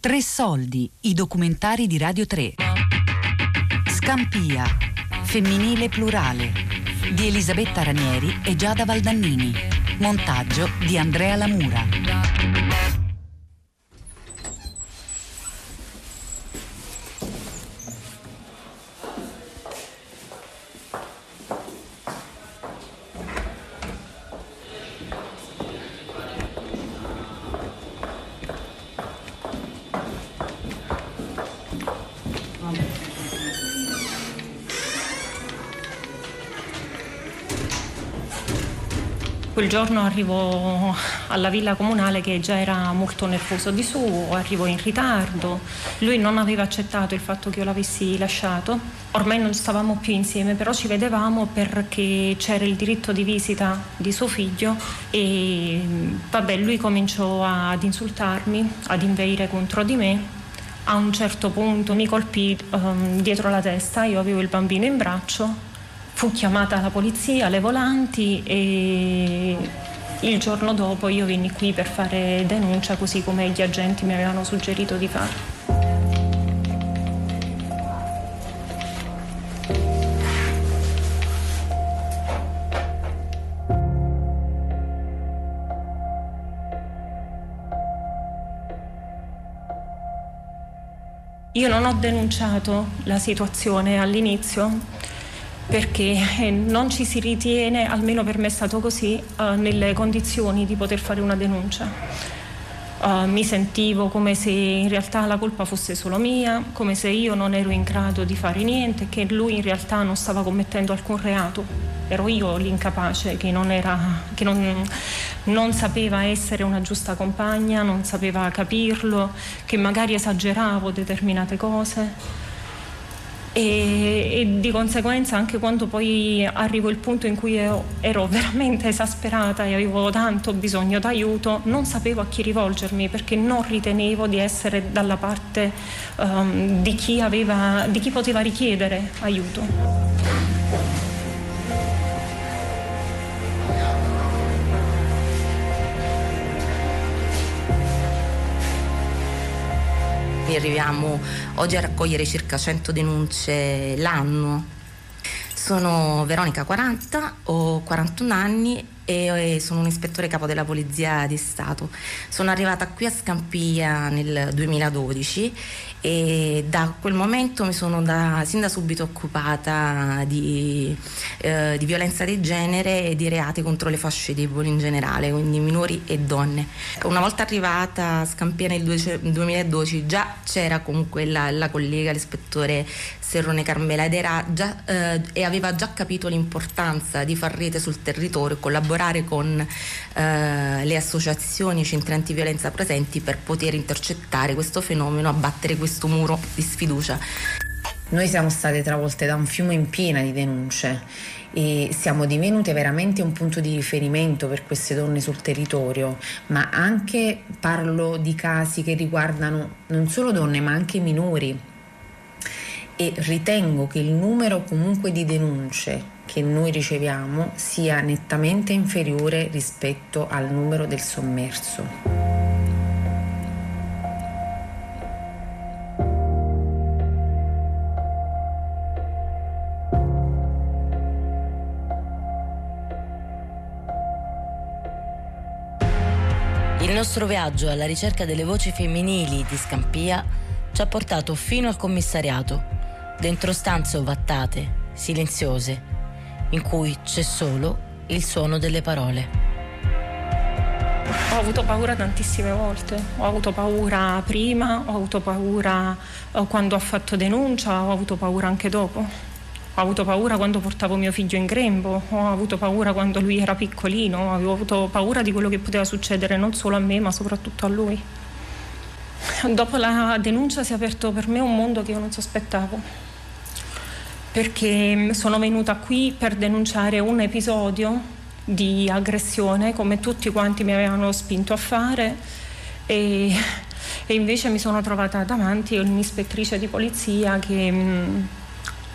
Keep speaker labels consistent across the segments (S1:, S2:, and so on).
S1: Tre soldi, i documentari di Radio 3. Scampia, femminile plurale, di Elisabetta Ranieri e Giada Valdannini. Montaggio di Andrea Lamura.
S2: Quel giorno arrivo alla villa comunale che già era molto nervoso di suo, arrivo in ritardo, lui non aveva accettato il fatto che io l'avessi lasciato, ormai non stavamo più insieme, però ci vedevamo perché c'era il diritto di visita di suo figlio e vabbè, lui cominciò ad insultarmi, ad inveire contro di me. A un certo punto mi colpì um, dietro la testa, io avevo il bambino in braccio Fu chiamata la polizia, le volanti e il giorno dopo io venni qui per fare denuncia così come gli agenti mi avevano suggerito di fare. Io non ho denunciato la situazione all'inizio perché eh, non ci si ritiene, almeno per me è stato così, eh, nelle condizioni di poter fare una denuncia. Uh, mi sentivo come se in realtà la colpa fosse solo mia, come se io non ero in grado di fare niente, che lui in realtà non stava commettendo alcun reato. Ero io l'incapace che, non, era, che non, non sapeva essere una giusta compagna, non sapeva capirlo, che magari esageravo determinate cose e, e, di conseguenza anche quando poi arrivo il punto in cui ero, ero, veramente esasperata e avevo tanto bisogno d'aiuto, non sapevo a chi rivolgermi perché non ritenevo di essere dalla parte um, di, chi aveva, di chi poteva richiedere aiuto.
S3: Noi arriviamo oggi a raccogliere circa 100 denunce l'anno. Sono Veronica 40, ho 41 anni e sono un ispettore capo della Polizia di Stato. Sono arrivata qui a Scampia nel 2012 e da quel momento mi sono da, sin da subito occupata di, eh, di, violenza di genere e di reati contro le fasce deboli in generale, quindi minori e donne. Una volta arrivata a Scampia nel 2012 già c'era comunque la, la collega, l'ispettore Serrone Carmela ed già, eh, e aveva già capito l'importanza di far rete sul territorio e collaborare con eh, le associazioni centri antiviolenza presenti per poter intercettare questo fenomeno, abbattere questo muro di sfiducia.
S4: Noi siamo state travolte da un fiume in piena di denunce e siamo divenute veramente un punto di riferimento per queste donne sul territorio, ma anche parlo di casi che riguardano non solo donne ma anche minori e ritengo che il numero comunque di denunce che noi riceviamo sia nettamente inferiore rispetto al numero del sommerso.
S3: Il nostro viaggio alla ricerca delle voci femminili di Scampia ci ha portato fino al commissariato dentro stanze ovattate, silenziose, in cui c'è solo il suono delle parole.
S2: Ho avuto paura tantissime volte, ho avuto paura prima, ho avuto paura eh, quando ho fatto denuncia, ho avuto paura anche dopo. Ho avuto paura quando portavo mio figlio in grembo, ho avuto paura quando lui era piccolino, avevo avuto paura di quello che poteva succedere non solo a me ma soprattutto a lui. Dopo la denuncia si è aperto per me un mondo che io non sospettavo perché sono venuta qui per denunciare un episodio di aggressione come tutti quanti mi avevano spinto a fare e, e invece mi sono trovata davanti un'ispettrice di polizia che,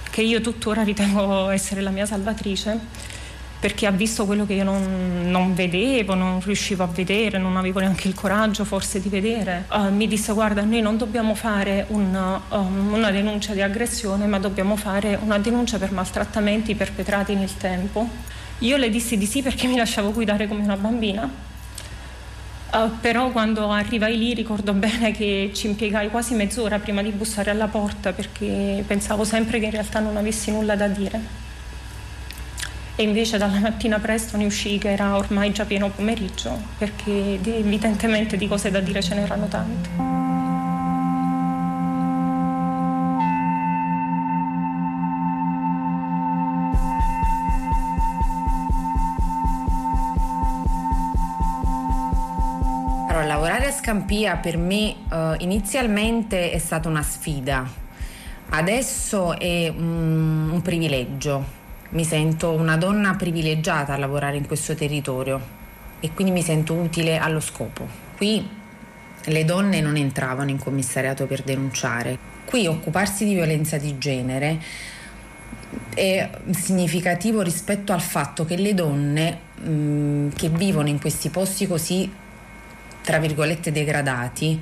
S2: che io tuttora ritengo essere la mia salvatrice perché ha visto quello che io non, non, vedevo, non riuscivo a vedere, non avevo neanche il coraggio forse di vedere. Uh, mi disse guarda noi non dobbiamo fare una, um, una denuncia di aggressione ma dobbiamo fare una denuncia per maltrattamenti perpetrati nel tempo. Io le dissi di sì perché mi lasciavo guidare come una bambina. Uh, però quando arrivai lì ricordo bene che ci impiegai quasi mezz'ora prima di bussare alla porta perché pensavo sempre che in realtà non avessi nulla da dire e invece dalla mattina presto ne uscì che era ormai già pieno pomeriggio perché evidentemente di cose da dire ce n'erano tante.
S4: lavorare a Scampia per me uh, inizialmente è stata una sfida, adesso è um, un privilegio mi sento una donna privilegiata a lavorare in questo territorio e quindi mi sento utile allo scopo. Qui le donne non entravano in commissariato per denunciare. Qui occuparsi di violenza di genere è significativo rispetto al fatto che le donne mh, mm, che vivono in questi posti così, tra virgolette, degradati,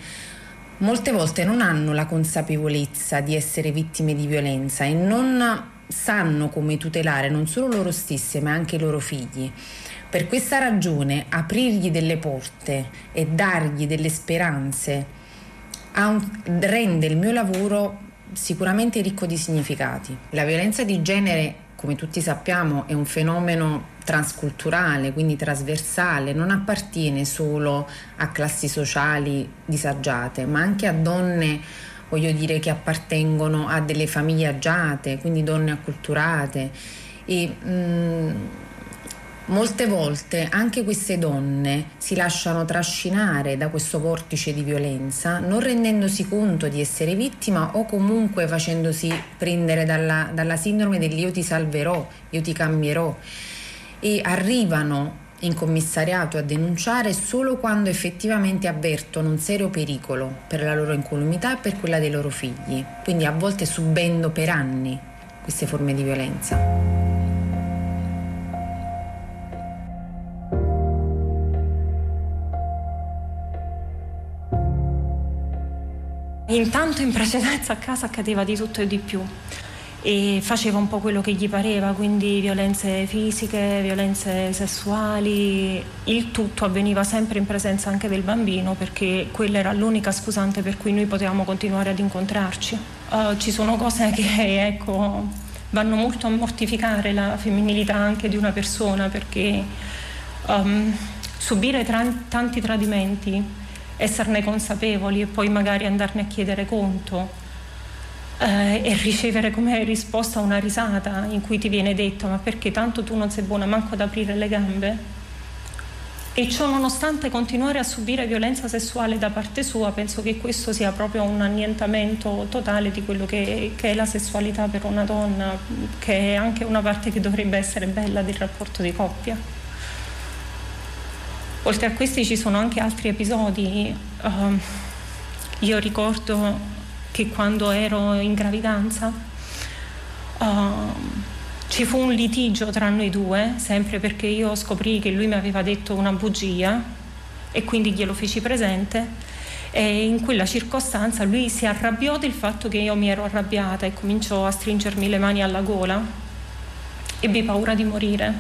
S4: molte volte non hanno la consapevolezza di essere vittime di violenza e non sanno come tutelare non solo loro stesse ma anche i loro figli. Per questa ragione aprirgli delle porte e dargli delle speranze un, rende il mio lavoro sicuramente ricco di significati. La violenza di genere, come tutti sappiamo, è un fenomeno transculturale, quindi trasversale, non appartiene solo a classi sociali disagiate, ma anche a donne voglio dire che appartengono a delle famiglie agiate, quindi donne acculturate. E mh, mm, molte volte anche queste donne si lasciano trascinare da questo vortice di violenza non rendendosi conto di essere vittima o comunque facendosi prendere dalla, dalla sindrome dell'io ti salverò, io ti cambierò. E arrivano in commissariato a denunciare solo quando effettivamente avvertono un serio pericolo per la loro incolumità e per quella dei loro figli, quindi a volte subendo per anni queste forme di violenza.
S2: Intanto in precedenza a casa accadeva di tutto e di più e faceva un po' quello che gli pareva, quindi violenze fisiche, violenze sessuali, il tutto avveniva sempre in presenza anche del bambino perché quella era l'unica scusante per cui noi potevamo continuare ad incontrarci. Uh, ci sono cose che ecco, vanno molto a mortificare la femminilità anche di una persona perché um, subire tra- tanti tradimenti, esserne consapevoli e poi magari andarne a chiedere conto eh, e ricevere come risposta una risata in cui ti viene detto ma perché tanto tu non sei buona manco ad aprire le gambe? E ciò nonostante continuare a subire violenza sessuale da parte sua, penso che questo sia proprio un annientamento totale di quello che, che, è la sessualità per una donna, che è anche una parte che dovrebbe essere bella del rapporto di coppia. Oltre a questi ci sono anche altri episodi. Uh, io ricordo che quando ero in gravidanza uh, ci fu un litigio tra noi due, sempre perché io scoprì che lui mi aveva detto una bugia e quindi glielo feci presente. E in quella circostanza lui si arrabbiò del fatto che io mi ero arrabbiata e cominciò a stringermi le mani alla gola. Ebbi paura di morire.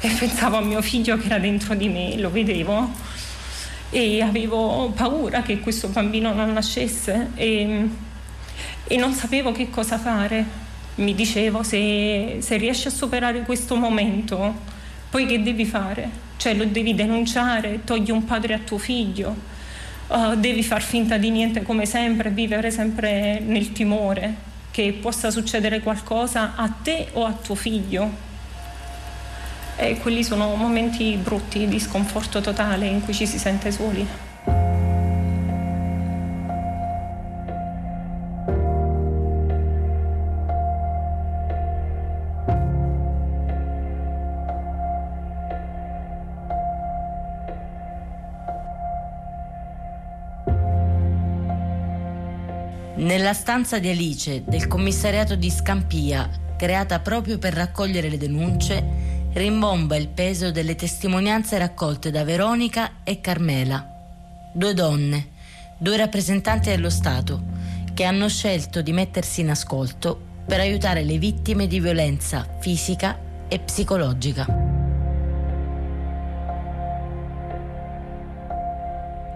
S2: E pensavo a mio figlio che era dentro di me, lo vedevo e avevo paura che questo bambino non nascesse e, e non sapevo che cosa fare. Mi dicevo se, se riesci a superare questo momento, poi che devi fare? Cioè lo devi denunciare, togli un padre a tuo figlio, uh, devi far finta di niente come sempre, vivere sempre nel timore che possa succedere qualcosa a te o a tuo figlio e quelli sono momenti brutti di sconforto totale in cui ci si sente soli.
S5: Nella stanza di Alice del commissariato di Scampia, creata proprio per raccogliere le denunce, rimbomba il peso delle testimonianze raccolte da Veronica e Carmela, due donne, due rappresentanti dello Stato, che hanno scelto di mettersi in ascolto per aiutare le vittime di violenza fisica e psicologica.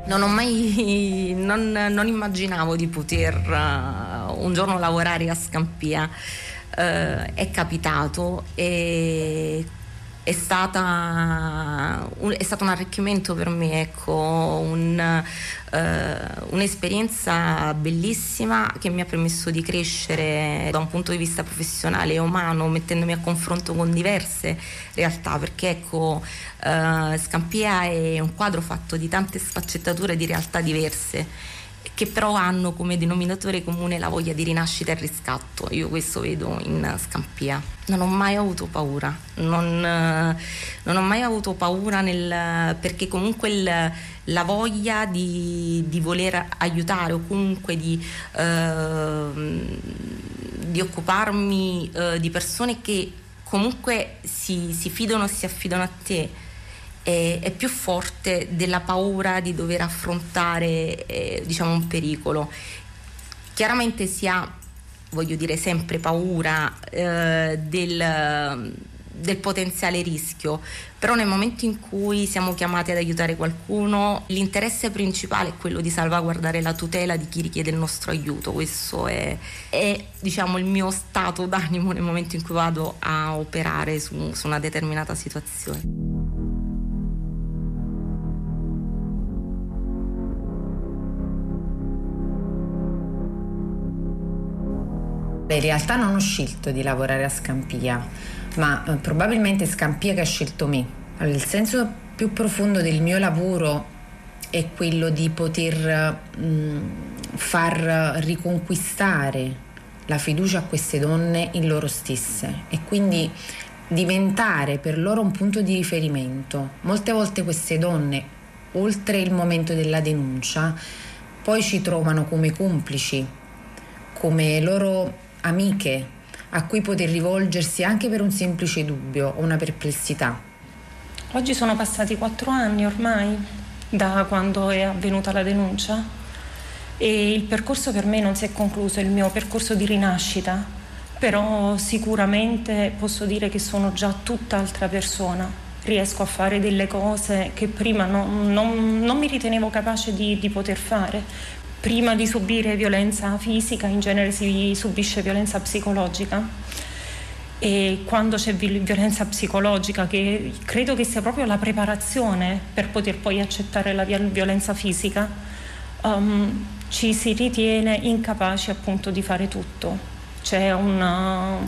S3: Non ho mai, non, non immaginavo di poter uh, un giorno lavorare a Scampia. Uh, è capitato e è, stata, un, è stato un arricchimento per me, ecco, un, uh, un'esperienza bellissima che mi ha permesso di crescere da un punto di vista professionale e umano, mettendomi a confronto con diverse realtà, perché ecco, uh, Scampia è un quadro fatto di tante sfaccettature di realtà diverse che però hanno come denominatore comune la voglia di rinascita e riscatto. Io questo vedo in Scampia. Non ho mai avuto paura, non, non ho mai avuto paura nel, perché comunque il, la voglia di, di, voler aiutare o comunque di, eh, di occuparmi eh, di persone che comunque si, si fidano e si affidano a te è, è, più forte della paura di dover affrontare eh, diciamo un pericolo. Chiaramente si ha, voglio dire, sempre paura eh, del, del potenziale rischio, però nel momento in cui siamo chiamati ad aiutare qualcuno, l'interesse principale è quello di salvaguardare la tutela di chi richiede il nostro aiuto. Questo è, è diciamo, il mio stato d'animo nel momento in cui vado a operare su, su una determinata situazione.
S4: In realtà non ho scelto di lavorare a Scampia, ma eh, probabilmente Scampia che ha scelto me. Allora, il senso più profondo del mio lavoro è quello di poter mh, mm, far riconquistare la fiducia a queste donne in loro stesse e quindi diventare per loro un punto di riferimento. Molte volte queste donne, oltre il momento della denuncia, poi ci trovano come complici, come loro amiche a cui poter rivolgersi anche per un semplice dubbio o una perplessità.
S2: Oggi sono passati quattro anni ormai da quando è avvenuta la denuncia e il percorso per me non si è concluso, il mio percorso di rinascita, però sicuramente posso dire che sono già tutt'altra persona. Riesco a fare delle cose che prima non, non, non mi ritenevo capace di, di poter fare prima di subire violenza fisica in genere si subisce violenza psicologica e quando c'è violenza psicologica, che credo che sia proprio la preparazione per poter poi accettare la violenza fisica, um, ci si ritiene incapaci appunto di fare tutto. C'è una,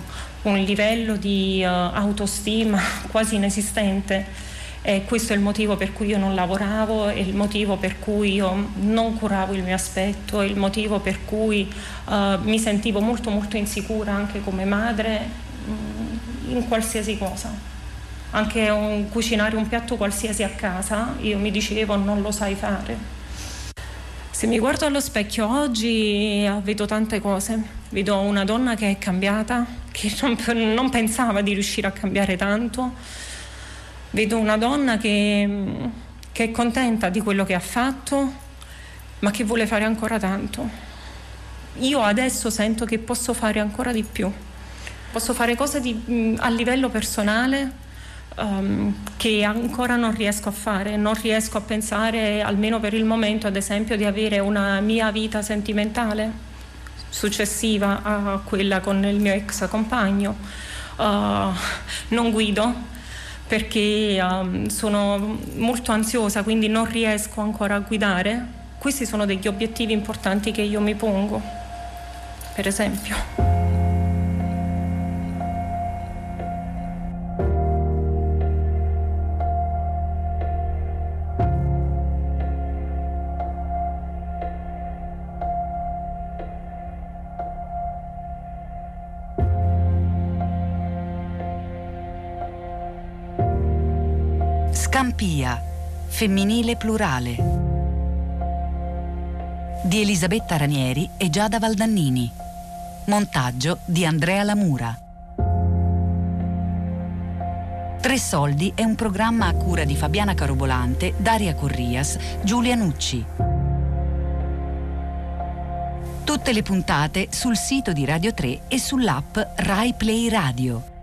S2: un livello di uh, autostima quasi inesistente e questo è il motivo per cui io non lavoravo, è il motivo per cui io non curavo il mio aspetto, è il motivo per cui uh, mi sentivo molto molto insicura anche come madre mh, mm, in qualsiasi cosa. Anche un, cucinare un piatto qualsiasi a casa, io mi dicevo non lo sai fare. Se mi guardo allo specchio oggi eh, vedo tante cose, vedo una donna che è cambiata, che non, non pensava di riuscire a cambiare tanto, Vedo una donna che, che è contenta di quello che ha fatto, ma che vuole fare ancora tanto. Io adesso sento che posso fare ancora di più. Posso fare cose di, a livello personale um, che ancora non riesco a fare. Non riesco a pensare, almeno per il momento, ad esempio, di avere una mia vita sentimentale successiva a quella con il mio ex compagno. Uh, non guido, perché um, sono molto ansiosa, quindi non riesco ancora a guidare. Questi sono degli obiettivi importanti che io mi pongo, per esempio.
S1: Scampia, femminile plurale. Di Elisabetta Ranieri e Giada Valdannini. Montaggio di Andrea Lamura. Tre Soldi è un programma a cura di Fabiana Carobolante, Daria Corrias, Giulia Nucci. Tutte le puntate sul sito di Radio 3 e sull'app Rai Play Radio.